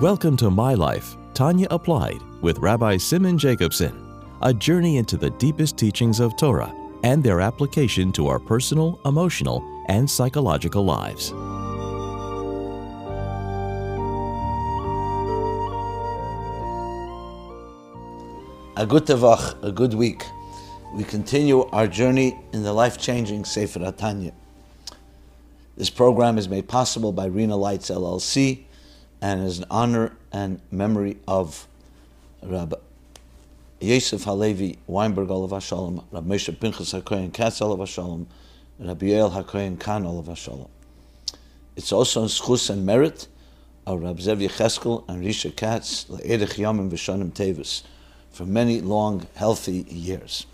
Welcome to My Life, Tanya Applied, with Rabbi Simon Jacobson, a journey into the deepest teachings of Torah and their application to our personal, emotional, and psychological lives. A good tevach, a good week. We continue our journey in the life-changing Sefer HaTanya. This program is made possible by Rena Lights LLC and is an honor and memory of Rabbi Yosef Halevi Weinberg Olav Hashalom, Rabbi Moshe Pinchas HaKoyen Katz Olav Hashalom, Rabbi Yael HaKoyen Khan Olav Hashalom. It's also in schus and merit of Rabbi Zev Yecheskel and Risha Katz, Le'edech Yomim V'shonim Tevis, for many long, healthy years.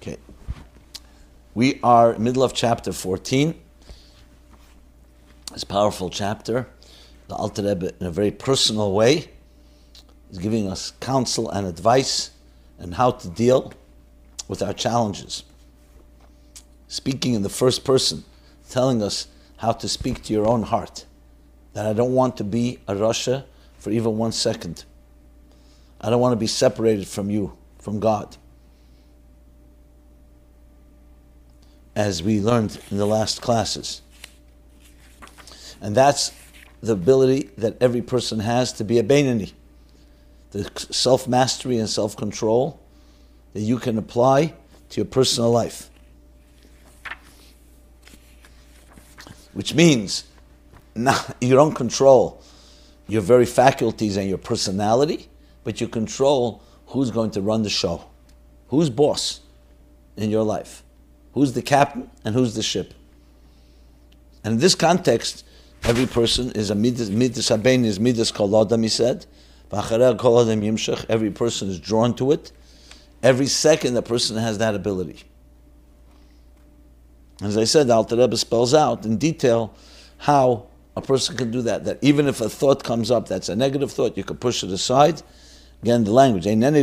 Okay. We are middle of chapter 14. It's a powerful chapter. The Alter Rebbe, in a very personal way, is giving us counsel and advice and how to deal with our challenges. Speaking in the first person, telling us how to speak to your own heart. That I don't want to be a rasha for even one second. I don't want to be separated from you, from God. As we learned in the last classes. And that's the ability that every person has to be a Bainani. The self mastery and self control that you can apply to your personal life. Which means not, you don't control your very faculties and your personality, but you control who's going to run the show. Who's boss in your life? Who's the captain and who's the ship? And in this context, every person is a midas, habein is midas kol adam, he said. kol adam yimshach. Every person is drawn to it. Every second, the person has that ability. As I said, Alter Rebbe spells out in detail how a person can do that. That even if a thought comes up that's a negative thought, you can push it aside. Again, the language. I don't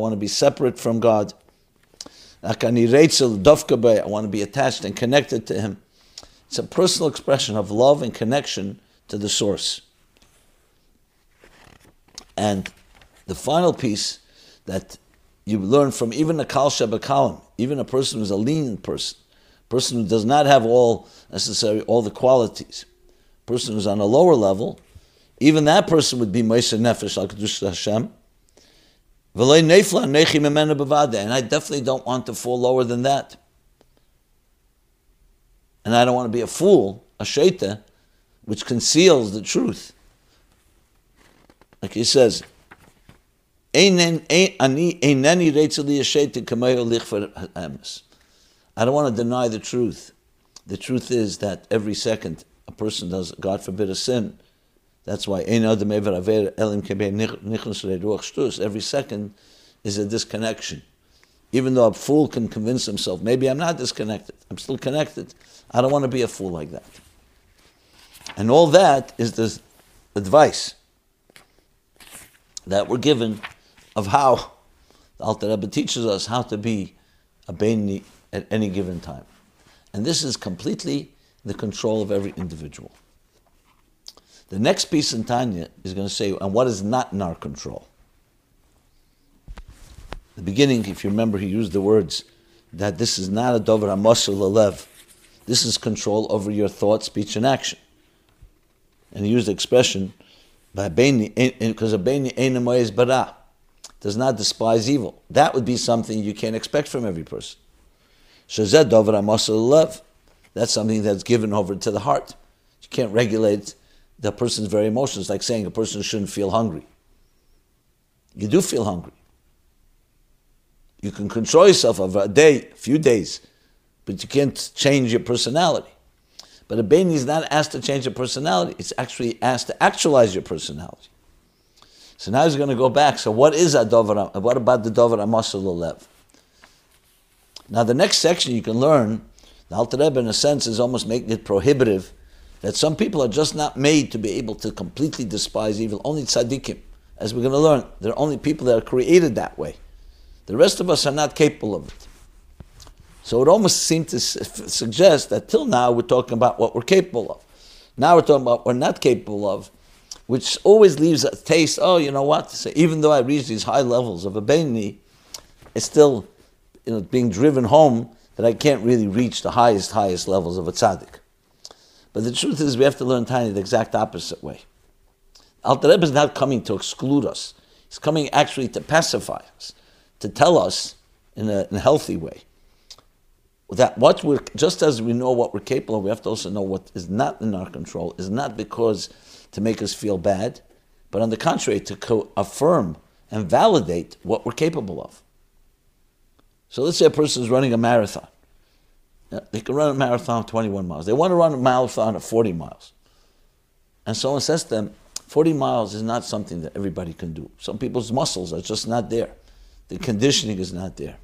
want to be separate from God. I want to be attached and connected to Him. It's a personal expression of love and connection to the source. And the final piece that you learn from even a Kal Shabakalim, even a person who's a lenient person, person who does not have all necessary all the qualities, person who's on a lower level, even that person would be Moshe Nefesh al Hashem. And I definitely don't want to fall lower than that. And I don't want to be a fool, a shaita, which conceals the truth. Like he says, I don't want to deny the truth. The truth is that every second a person does, God forbid, a sin. That's why every second is a disconnection. Even though a fool can convince himself, maybe I'm not disconnected, I'm still connected. I don't want to be a fool like that. And all that is the advice that we're given of how the Alter Rebbe teaches us how to be a Beini at any given time. And this is completely the control of every individual. The next piece in Tanya is going to say, and what is not in our control. The beginning, if you remember, he used the words that this is not a dover hamasur lalev. This is control over your thought, speech, and action. And he used the expression, because eh, eh, a beini is bara, does not despise evil. That would be something you can't expect from every person. Shazed dover hamasur lalev. That's something that's given over to the heart. You can't regulate the person's very emotions, like saying a person shouldn't feel hungry. You do feel hungry. You can control yourself over a day, a few days, but you can't change your personality. But a Beni is not asked to change your personality, it's actually asked to actualize your personality. So now he's going to go back. So what is a dover? What about the dover amasul? Now the next section you can learn, the Alter Rebbe in a sense is almost making it prohibitive that some people are just not made to be able to completely despise evil. Only tzaddikim, as we're going to learn, they're only people that are created that way. The rest of us are not capable of it. So it almost seemed to suggest that till now we're talking about what we're capable of. Now we're talking about what we're not capable of, which always leaves a taste. Oh, you know what? So even though I reach these high levels of a Beni, it's still you know, being driven home that I can't really reach the highest, highest levels of a tzaddik. But the truth is, we have to learn Tanya the exact opposite way. Alter Rebbe is not coming to exclude us. He's coming actually to pacify us, to tell us in a, in a healthy way that what we're just as we know what we're capable of, we have to also know what is not in our control. Is not because to make us feel bad, but on the contrary, to co- affirm and validate what we're capable of. So let's say a person is running a marathon. They can run a marathon of 21 miles. They want to run a marathon of 40 miles. And someone says to them, 40 miles is not something that everybody can do. Some people's muscles are just not there. The conditioning is not there.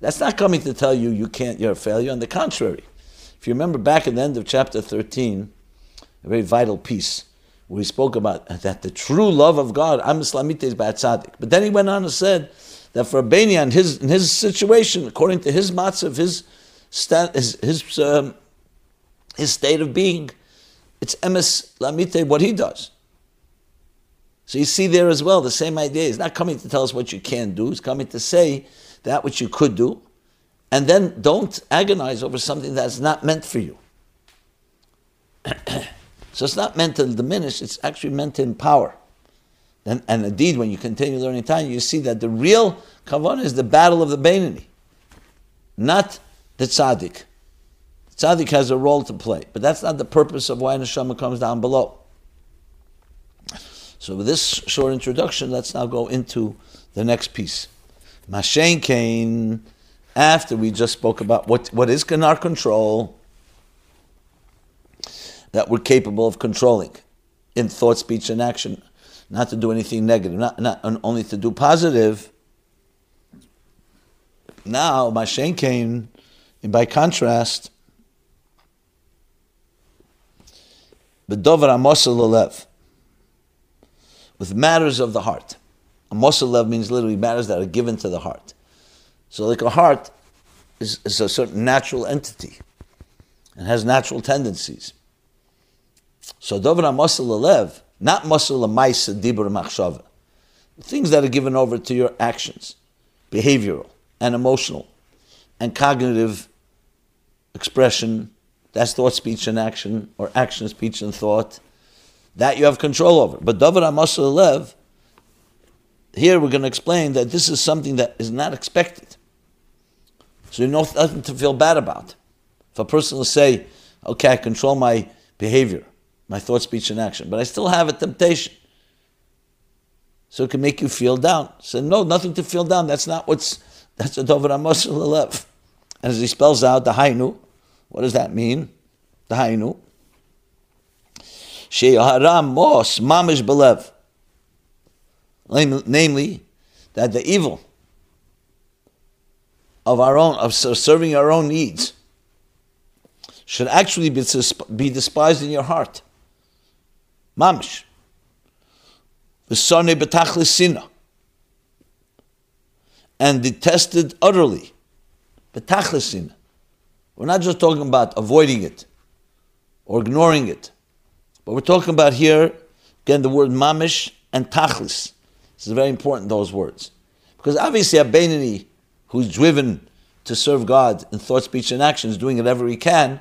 That's not coming to tell you you can't, you're a failure. On the contrary, if you remember back at the end of chapter 13, a very vital piece, where he spoke about that the true love of God, Am Islamite is Tzaddik. But then he went on and said that for in his, in his situation, according to his matzav, his, his, his, um, his state of being, it's emes lamite, what he does. So you see there as well the same idea. He's not coming to tell us what you can do. He's coming to say that which you could do, and then don't agonize over something that's not meant for you. so it's not meant to diminish; it's actually meant to empower. And, and indeed, when you continue learning time, you see that the real kavanah is the battle of the Beinani, not the tzaddik. Tzaddik has a role to play, but that's not the purpose of why neshama comes down below. So with this short introduction, let's now go into the next piece. Mashen Kane, after we just spoke about what, what is in our control, that we're capable of controlling in thought, speech, and action, not to do anything negative, not, not only to do positive. Now, Mashen Kane, by contrast, Bedover Amosel with matters of the heart. A love means literally matters that are given to the heart. So, like a heart is, is a certain natural entity and has natural tendencies. So, Dovra Mosel Lev, not Mosel Maisa Dibur Machshava. Things that are given over to your actions, behavioral and emotional and cognitive expression. That's thought, speech, and action, or action, speech, and thought that you have control over. But David Amasal Lev, here we're going to explain that this is something that is not expected. So you know nothing to feel bad about. If a person will say, okay, I control my behavior, my thought, speech, and action, but I still have a temptation. So it can make you feel down. So no, nothing to feel down. That's not what's, that's a David Amasal Lev. And as he spells out the Hainu, what does that mean? The Hainu. She'ahara mos mamish belev. Namely, that the evil of our own, of serving our own needs, should actually be, be despised in your heart. Mamish. V'sane betachlis And detested utterly. Betachlis We're not just talking about avoiding it or ignoring it. But we're talking about here, again, the word mamish and tachlis. This is very important, those words. Because obviously, a Benini who's driven to serve God in thought, speech, and action is doing whatever he can.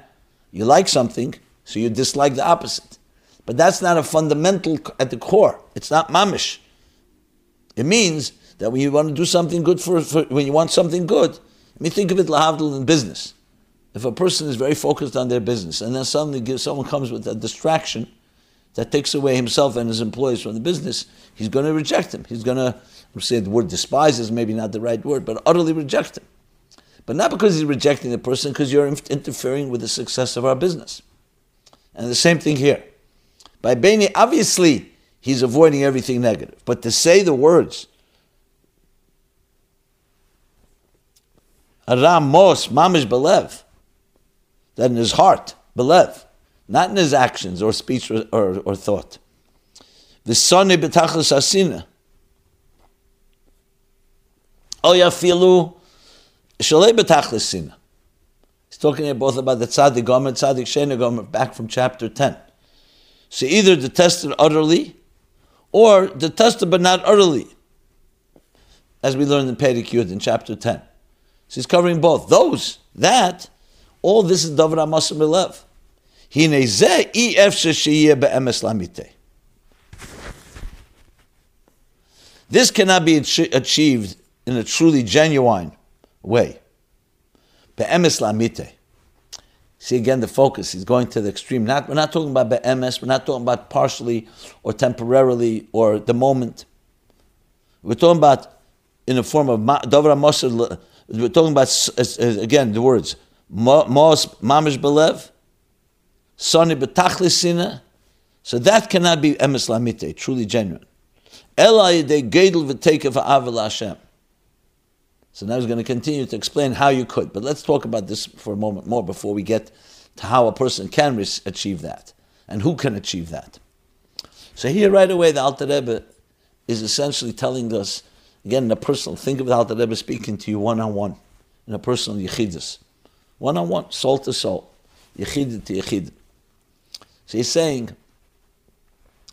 You like something, so you dislike the opposite. But that's not a fundamental at the core. It's not mamish. It means that when you want to do something good for, for when you want something good, I mean, think of it lahavdil in business. If a person is very focused on their business and then suddenly someone comes with a distraction, that takes away himself and his employees from the business, he's going to reject him. He's going to say the word despise is maybe not the right word, but utterly reject him. But not because he's rejecting the person, because you're interfering with the success of our business. And the same thing here. By Beni, obviously, he's avoiding everything negative. But to say the words, Aram Mos, Mamish Belev, that in his heart, Belev, not in his actions or speech or, or, or thought. The son betachlis asina. Oh yafilu shalei betachlis sina. He's talking here both about the tzaddik gomer, tzaddik shena gomer, back from chapter 10. So either detested utterly, or detested but not utterly, as we learned in Perek Yud in chapter 10. So he's covering both. Those, that, all this is Davar Amasim lamite. This cannot be achieved in a truly genuine way. Lamite. See again the focus. He's going to the extreme. Not, we're not talking about be'emes. We're not talking about partially or temporarily or the moment. We're talking about in the form of davra mosher. We're talking about again the words mos mamish belev, sani betachlisina. So that cannot be emes lamite, truly genuine. Elai de gedel v'tekev ha'avel Hashem. So now he's going to continue to explain how you could. But let's talk about this for a moment more before we get to how a person can achieve that and who can achieve that. So here right away the Alter Rebbe is essentially telling us, again in a personal, think of the Alter Rebbe speaking to you one-on-one, in a personal yichidus. One-on-one, soul to soul, yichid to yichid. So he's saying,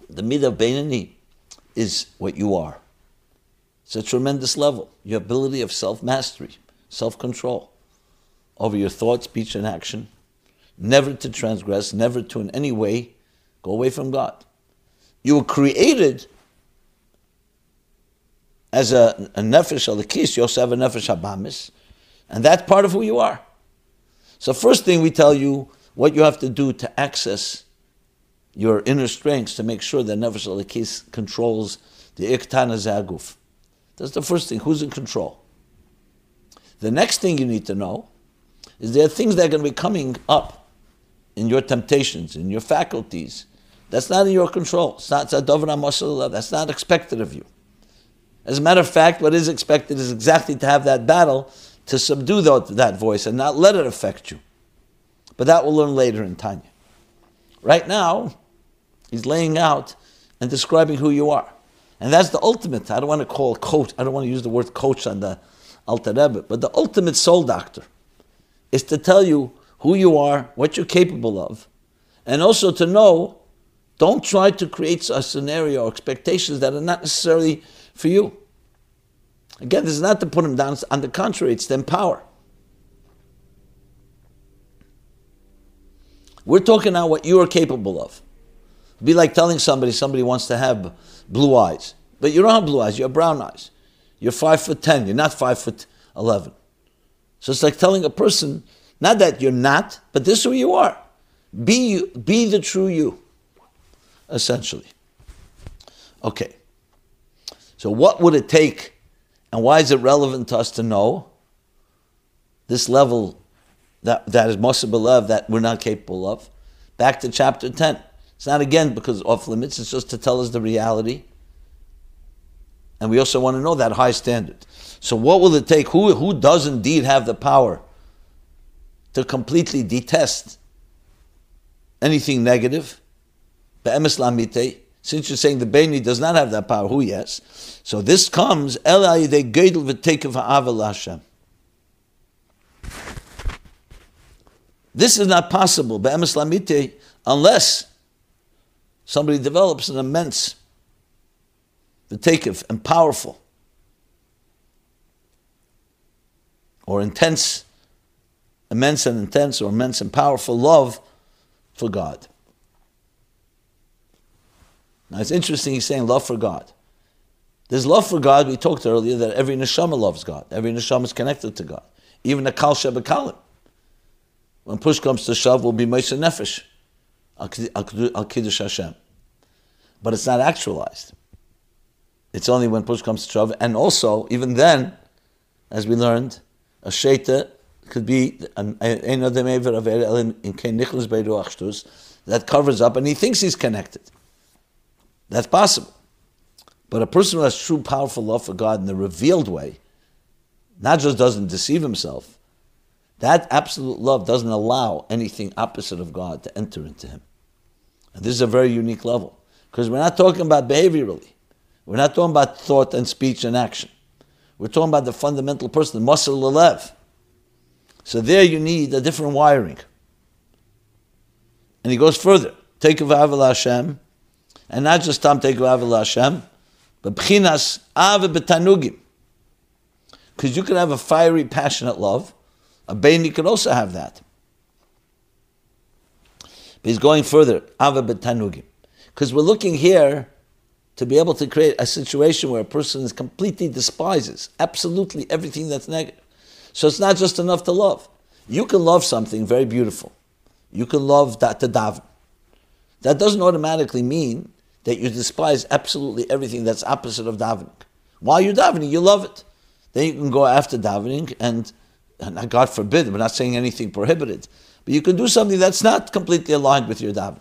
the midah of Beinani is what you are. It's a tremendous level. Your ability of self mastery, self control over your thought, speech, and action. Never to transgress, never to in any way go away from God. You were created as a, a nefesh alikis, you also have a nefesh habamis, and that's part of who you are. So, first thing we tell you what you have to do to access your inner strengths to make sure that nefesh alikis controls the iktana zaguf. That's the first thing. Who's in control? The next thing you need to know is there are things that are going to be coming up in your temptations, in your faculties. That's not in your control. It's not That's not expected of you. As a matter of fact, what is expected is exactly to have that battle to subdue that, that voice and not let it affect you. But that we'll learn later in Tanya. Right now, he's laying out and describing who you are. And that's the ultimate. I don't want to call coach, I don't want to use the word coach on the Alter Rebbe, but the ultimate soul doctor is to tell you who you are, what you're capable of, and also to know don't try to create a scenario or expectations that are not necessarily for you. Again, this is not to put him down, on the contrary, it's to empower. We're talking now what you are capable of. It'd be like telling somebody somebody wants to have blue eyes. But you don't have blue eyes, you have brown eyes. You're five foot ten, you're not five foot eleven. So it's like telling a person, not that you're not, but this is who you are. Be you, be the true you, essentially. Okay. So what would it take, and why is it relevant to us to know this level that, that is Moshe Belev that we're not capable of? Back to chapter 10. It's not again because off limits, it's just to tell us the reality. And we also want to know that high standard. So, what will it take? Who, who does indeed have the power to completely detest anything negative? Since you're saying the Beni does not have that power, who yes? So this comes, El Ayyid Gaidl Vitekiv Avalasha. This is not possible, unless somebody develops an immense v'tekiv and powerful or intense, immense and intense or immense and powerful love for God. Now it's interesting he's saying love for God. There's love for God, we talked earlier that every neshama loves God. Every neshama is connected to God. Even a kal shebekalim. When push comes to shove, will be Moshe Nefesh al Kiddush Hashem. But it's not actualized. It's only when push comes to shove. And also, even then, as we learned, a sheta could be that covers up, and he thinks he's connected. That's possible. But a person who has true, powerful love for God in the revealed way, not just doesn't deceive himself, that absolute love doesn't allow anything opposite of God to enter into him. And this is a very unique level. Because we're not talking about behaviorally. We're not talking about thought and speech and action. We're talking about the fundamental person, the muscle lev. So there you need a different wiring. And he goes further. Take of Hashem, and not just Tam Take Hashem, but Bchinas Ave Betanugim. Because you can have a fiery, passionate love. A Baini could also have that. But he's going further. Ave Betanugim. Because we're looking here to be able to create a situation where a person is completely despises absolutely everything that's negative. So it's not just enough to love. You can love something very beautiful. You can love that to daven. That doesn't automatically mean that you despise absolutely everything that's opposite of davening. While you're davening, you love it. Then you can go after davening and, and God forbid, we're not saying anything prohibited, but you can do something that's not completely aligned with your davening.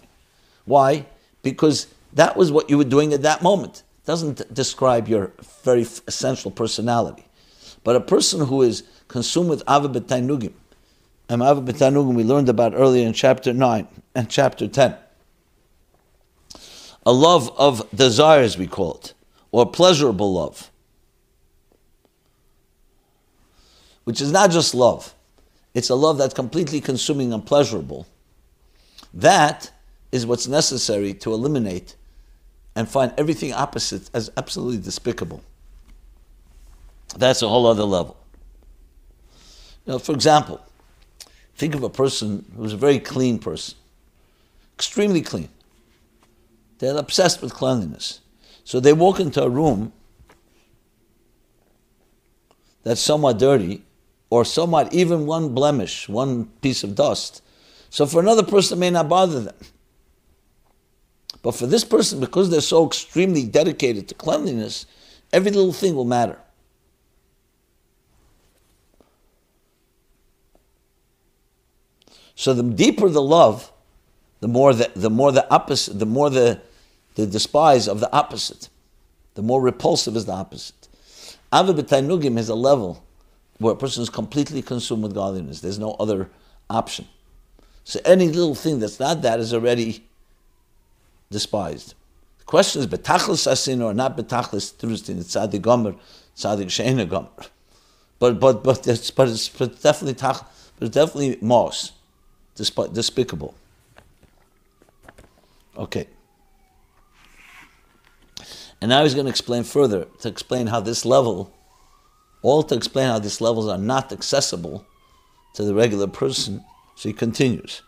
Why? Because that was what you were doing at that moment. It doesn't describe your very essential personality. But a person who is consumed with Ava B'Tainugim, and Ava we learned about earlier in chapter 9 and chapter 10. A love of desires, we call it, or pleasurable love. Which is not just love, it's a love that's completely consuming and pleasurable. That is what's necessary to eliminate and find everything opposite as absolutely despicable. That's a whole other level. Know, for example, think of a person who's a very clean person, extremely clean. They're obsessed with cleanliness. So they walk into a room that's somewhat dirty, or somewhat even one blemish, one piece of dust. So for another person, it may not bother them. But for this person, because they're so extremely dedicated to cleanliness, every little thing will matter. So the deeper the love, the more the, the more the opposite, the more the, the despise of the opposite, the more repulsive is the opposite. Avi is a level where a person is completely consumed with godliness. There's no other option. So any little thing that's not that is already despised. The question is betachlis asin or not betachlis trustin. It's tzadik gomer, tzadik gomer. But but but it's but it's, but definitely tach, but definitely mos, despicable. Okay. And now he's going to explain further to explain how this level, all to explain how these levels are not accessible to the regular person. So he continues.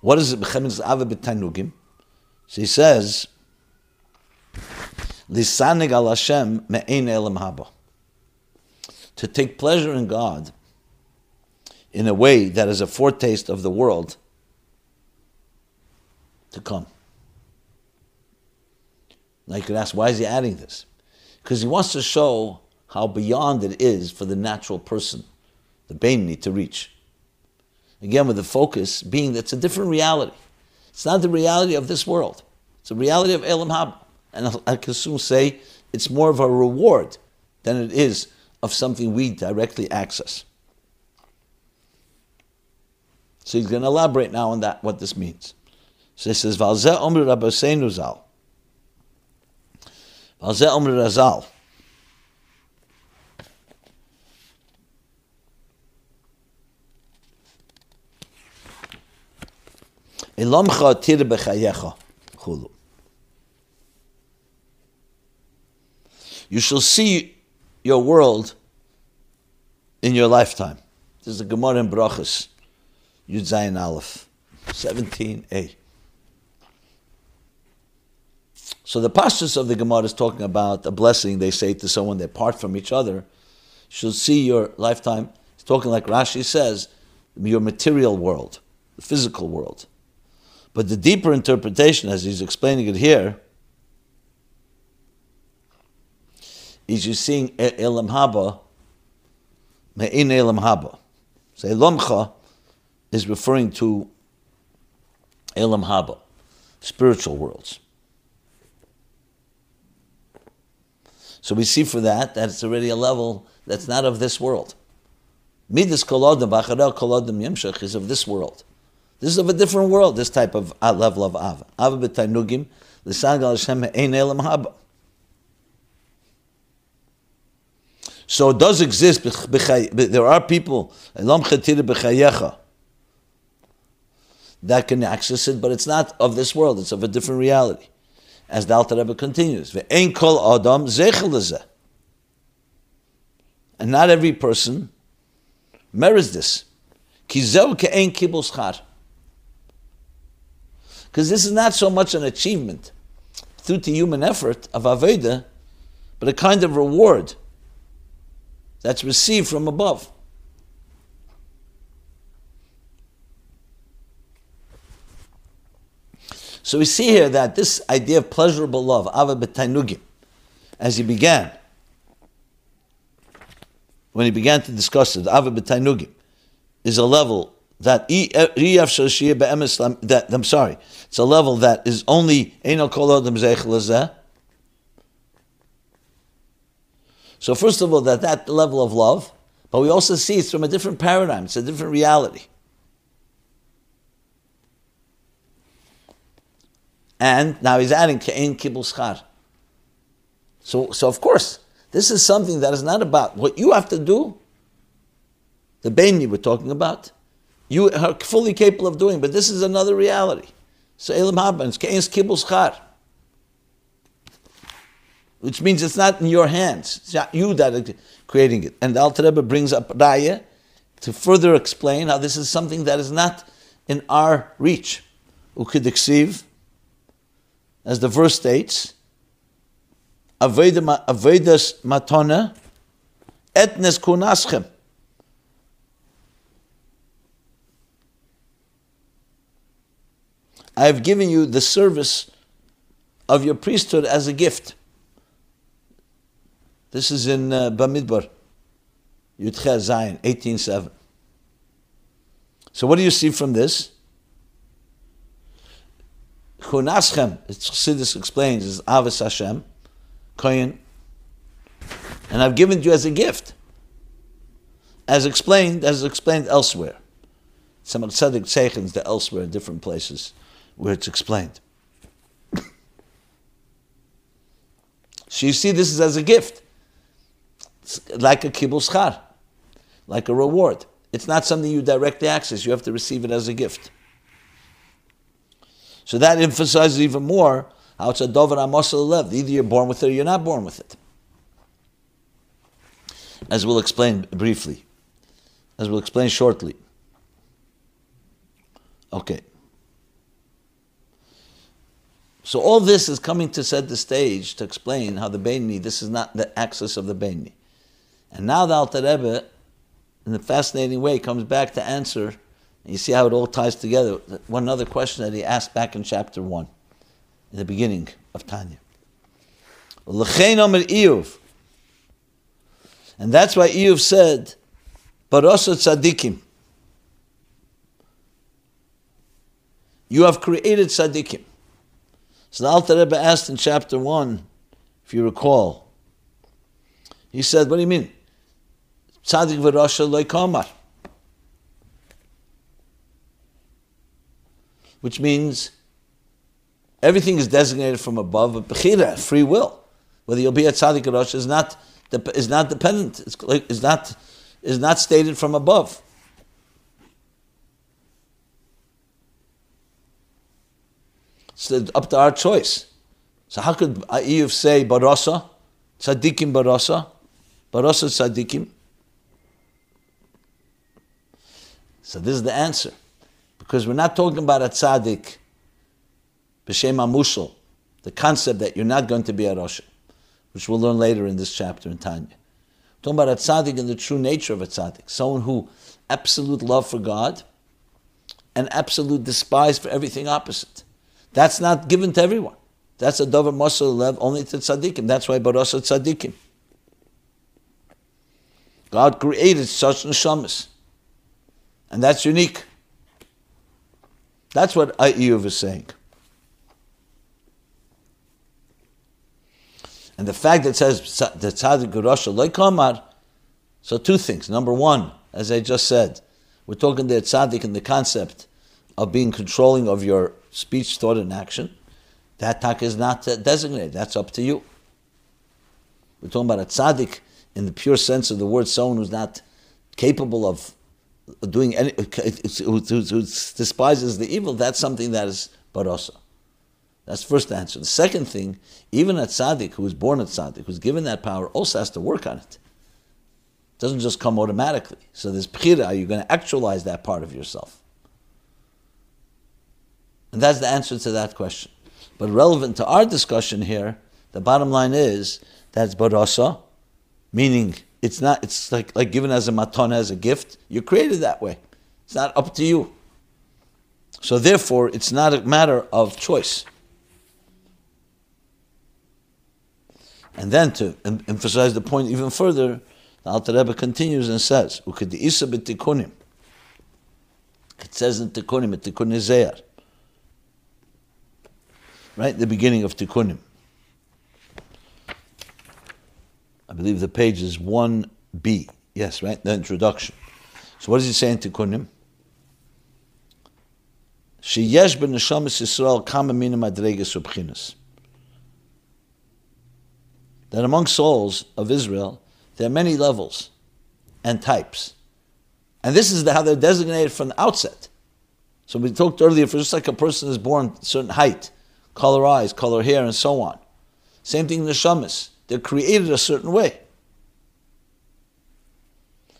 What is it? So he says, Lisanig al Hashem me'ein elam haba. To take pleasure in God in a way that is a foretaste of the world to come. Now you could ask, why is he adding this? Because he wants to show how beyond it is for the natural person, the Bainani, to reach. Again, with the focus being that it's a different reality. It's not the reality of this world. It's the reality of Elam Hab. And I can soon say it's more of a reward than it is of something we directly access. So he's going to elaborate now on that, what this means. So he says, Valzeh Omer Rabbeinu Zal. Valzeh Omer Razal. tir chulu. You shall see your world in your lifetime. This is the Gemara in Brachas, Yud Zayin Aleph, 17a. So the pastors of the Gemara is talking about a blessing they say to someone they part from each other. Shall see your lifetime. He's talking like Rashi says, your material world, the physical world. But the deeper interpretation, as he's explaining it here, is you're seeing Elam Haba, Me'in Elam Haba. So Elamcha is referring to Elam Haba, spiritual worlds. So we see for that that it's already a level that's not of this world. Midas kolodim, b'acharel kolodim yemshach is of this world. This is of a different world, this type of level of Ava. Ava b'tainugim, l'sag al Hashem ein elam haba. So it does exist. There are people elam chetira b'chayecha, that can access it, but it's not of this world. It's of a different reality. As the Alter Rebbe continues, kol adam And not every person merits this. Because this is not so much an achievement through to human effort of Aveda, but a kind of reward that's received from above. So we see here that this idea of pleasurable love, ava b'tainugim, as he began, when he began to discuss it, ava b'tainugim, is a level that that I'm sorry, it's a level that is only So first of all, that that level of love, but we also see it's from a different paradigm. It's a different reality. And now he's adding Ke'en Kibbul Schar. So, so of course, this is something that is not about what you have to do. The Beni we're talking about, you are fully capable of doing, but this is another reality. So Elam happens, Ke'en Kibbul Schar. Which means it's not in your hands. It's not you that are creating it. And the Alter Rebbe brings up Raya to further explain how this is something that is not in our reach. Ukidiksiv, as the verse states, Avedas matona etnes kunaschem. I have given you the service of your priesthood as a gift. This is in uh, Bamidbar, Yudche Zion, 18.7. So what do you see from this? Chunaschem, Chassidus explains, is Avis Hashem, Kohen, and I've given you as a gift, as explained, as explained elsewhere. Some of the Tzedek the elsewhere in different places where it's explained. so you see, this is as a gift, it's like a schar, like a reward. It's not something you directly access. You have to receive it as a gift. So that emphasizes even more how it's a dover amosel left. Either you're born with it or you're not born with it. As we'll explain briefly, as we'll explain shortly. Okay. So all this is coming to set the stage to explain how the Beini, this is not the axis of the Beini. And now the Alter Rebbe, in a fascinating way, comes back to answer you see how it all ties together. One other question that he asked back in chapter 1, in the beginning of Tanya. And that's why Iyuv said, Barosa tzadikim. You have created tzadikim. So the Alter Rebbe asked in chapter 1, if you recall, he said, What do you mean? Tzadik v'rasha loikamar. Which means everything is designated from above, but bechira, free will. Whether you'll be a tzaddik or rosh is not is not dependent. It's, is not is not stated from above. It's up to our choice. So how could Iyuv say barasa, tzaddikim barasa, barasa tzaddikim? So this is the answer. Because we're not talking about a tzaddik, b'shem amushal, the concept that you're not going to be a Rosh, which we'll learn later in this chapter in Tanya. We're talking about a tzaddik and the true nature of a tzaddik, someone who absolute love for God and absolute despise for everything opposite. That's not given to everyone. That's a davar muscle lev only to tzaddikim. That's why barasa tzaddikim. God created such neshamas, and that's unique. That's what Iyuv is saying. And the fact that it says the tzaddik Rasha loikamar, so two things. Number one, as I just said, we're talking the tzaddik in the concept of being controlling of your speech, thought, and action. That tak is not designated. That's up to you. We're talking about a tzaddik in the pure sense of the word, someone who's not capable of doing any, who, despises the evil, that's something that is barosa. That's the first answer. The second thing, even a tzaddik who was born a tzaddik, who's given that power, also has to work on it. It doesn't just come automatically. So there's bchira, are you going to actualize that part of yourself? And that's the answer to that question. But relevant to our discussion here, the bottom line is that's barasa, meaning it's not. It's like like given as a matana as a gift. You're created that way. It's not up to you. So therefore, it's not a matter of choice. And then to em- emphasize the point even further, the Alter Rebbe continues and says, "Ukedi b'tikunim." It says in Tikunim, in Tikkun right, the beginning of Tikkunim. I believe the page is 1b. Yes, right? The introduction. So what does he say in Tikkunim? Sheyesh ben neshamas Yisrael kama mina madreges ubchinas. That among souls of Israel, there are many levels and types. And this is how they're designated from the outset. So we talked earlier, for just like a person is born a certain height, color eyes, color hair, and so on. Same thing in the shamas. They're created a certain way.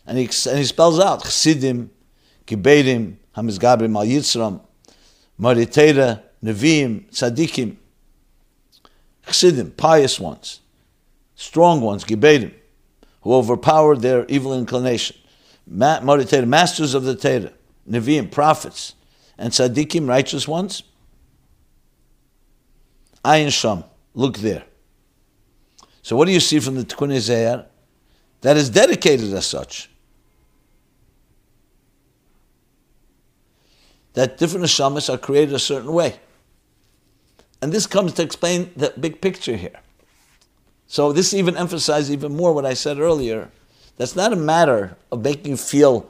And he, and he spells out Chsidim, Gibedim, Hamizgabim, Al Yitzram, Maritera, Nevi'im, Tzadikim. Chsidim, pious ones, strong ones, Gibedim, who overpowered their evil inclination. Ma- Maritera, masters of the Torah, Nevi'im, prophets, and Tzadikim, righteous ones. Ayin Sham, look there. So what do you see from the Tikkun Zayar? That is dedicated as such. That different neshamas are created a certain way. And this comes to explain the big picture here. So this even emphasizes even more what I said earlier. That's not a matter of making you feel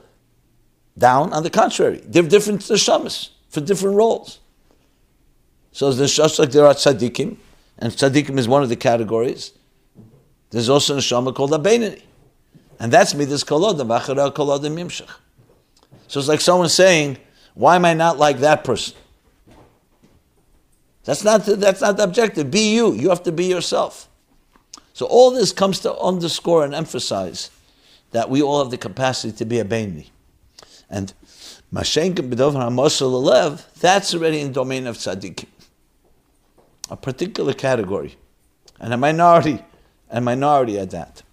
down. On the contrary, there are different neshamas for different roles. So just like there are tzaddikim, and tzaddikim is one of the categories. There's also a neshama called Abeinani. And that's midas kolodim, v'achara kolodim yimshach. So it's like someone saying, why am I not like that person? That's not, the, that's not the objective. Be you. You have to be yourself. So all this comes to underscore and emphasize that we all have the capacity to be a Baini. And Mashenka B'dov HaMosel Alev, that's already in the domain of tzaddikim. A particular category. And a minority a minority at that.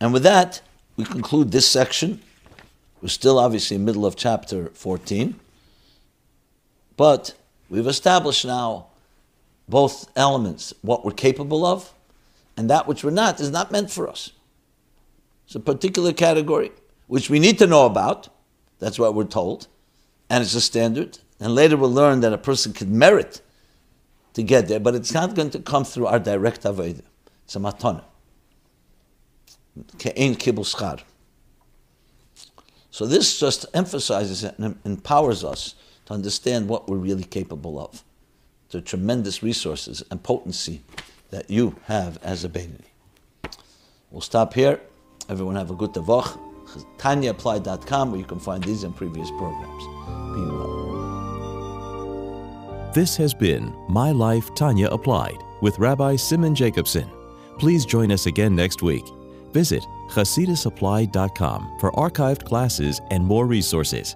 And with that, we conclude this section. We're still obviously middle of chapter 14. But we've established now both elements, what we're capable of, and that which we're not is not meant for us. It's a particular category which we need to know about. That's what we're told. And it's a standard. And later we'll learn that a person can merit to get there, but it's not going to come through our direct avodah. It's a matana. Ke'en kibul. So this just emphasizes and empowers us to understand what we're really capable of. The tremendous resources and potency that you have as a Beinani. We'll stop here. Everyone have a good tavach. TanyaApply.com where you can find these and previous programs. Be well. This has been My Life Tanya Applied with Rabbi Simon Jacobson. Please join us again next week. Visit chassidusapplied.com for archived classes and more resources.